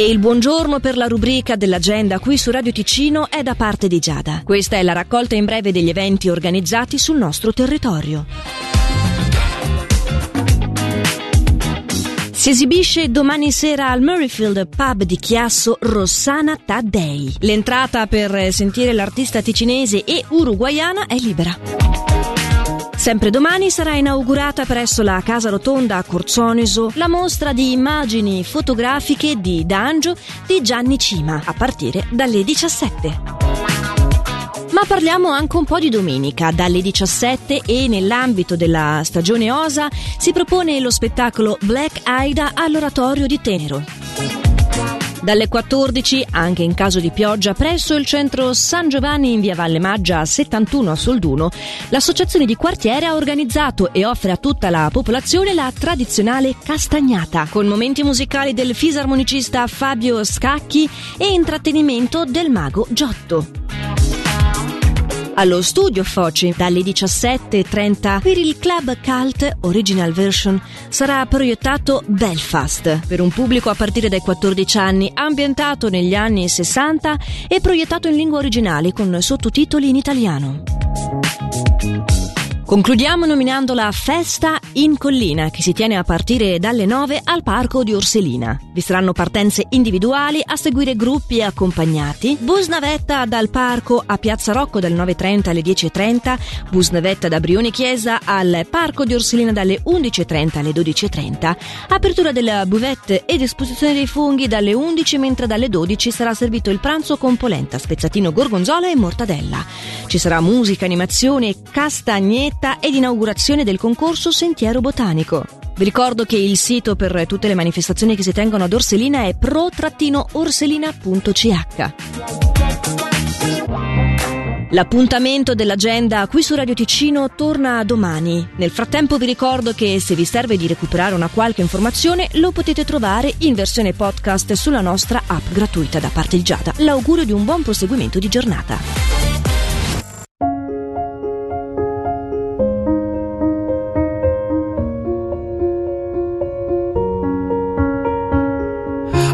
E il buongiorno per la rubrica dell'agenda qui su Radio Ticino è da parte di Giada. Questa è la raccolta in breve degli eventi organizzati sul nostro territorio. Si esibisce domani sera al Murrayfield Pub di Chiasso Rossana Taddei. L'entrata per sentire l'artista ticinese e uruguaiana è libera. Sempre domani sarà inaugurata presso la Casa Rotonda a Corzoniso la mostra di immagini fotografiche di D'Angio di Gianni Cima a partire dalle 17. Ma parliamo anche un po' di domenica. Dalle 17 e nell'ambito della stagione Osa si propone lo spettacolo Black Aida all'oratorio di Tenero. Dalle 14, anche in caso di pioggia, presso il centro San Giovanni in via Valle Maggia 71 a Solduno, l'associazione di quartiere ha organizzato e offre a tutta la popolazione la tradizionale castagnata, con momenti musicali del fisarmonicista Fabio Scacchi e intrattenimento del mago Giotto. Allo studio Foci dalle 17.30 per il club cult Original Version sarà proiettato Belfast per un pubblico a partire dai 14 anni, ambientato negli anni 60 e proiettato in lingua originale con sottotitoli in italiano. Concludiamo nominando la Festa in Collina che si tiene a partire dalle 9 al Parco di Orselina. Vi saranno partenze individuali a seguire gruppi e accompagnati, bus navetta dal parco a Piazza Rocco dalle 9.30 alle 10.30, bus navetta da Brione Chiesa al Parco di Orselina dalle 11.30 alle 12.30, apertura della buvette ed esposizione dei funghi dalle 11 mentre dalle 12 sarà servito il pranzo con polenta, spezzatino gorgonzola e mortadella. Ci sarà musica, animazione, castagnette diretta ed inaugurazione del concorso Sentiero Botanico. Vi ricordo che il sito per tutte le manifestazioni che si tengono ad Orselina è pro-orselina.ch. L'appuntamento dell'agenda qui su Radio Ticino torna domani. Nel frattempo vi ricordo che se vi serve di recuperare una qualche informazione lo potete trovare in versione podcast sulla nostra app gratuita da parte di Giada. L'augurio di un buon proseguimento di giornata.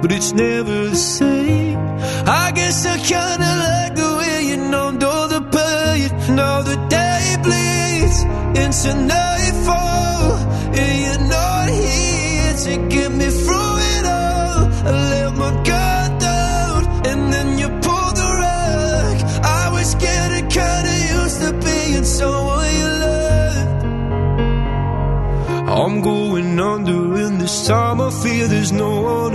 but it's never the same. I guess I kinda like the way you numbed all the pain. Now the day bleeds into nightfall, and you're not here to get me through it all. I let my guard down, and then you pulled the rug. I was getting kinda used to being someone you loved. I'm going under, and this time I feel there's no one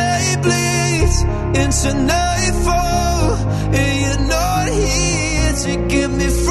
into nightfall, and you're not here to get me through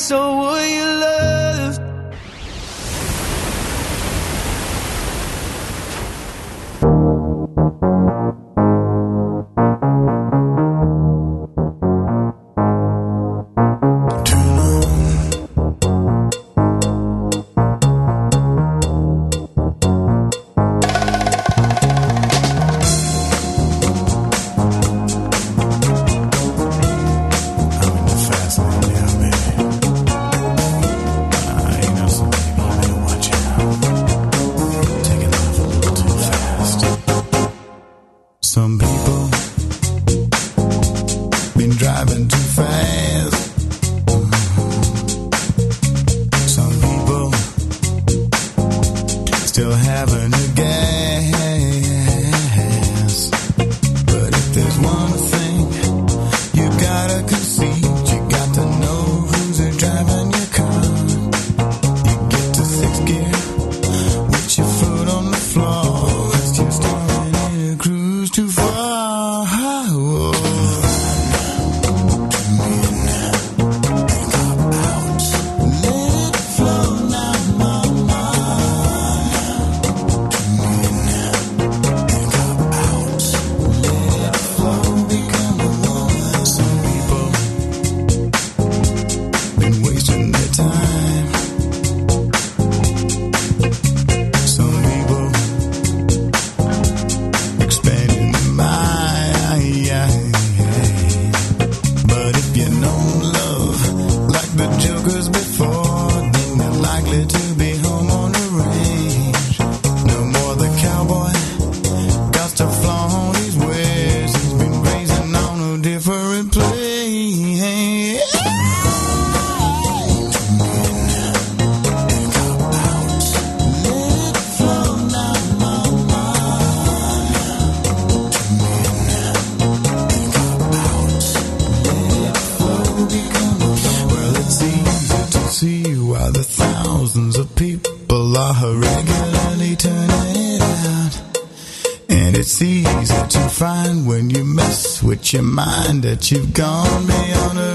so will you love cause before see why the thousands of people are regularly turning it out. And it's easy to find when you mess with your mind that you've gone beyond a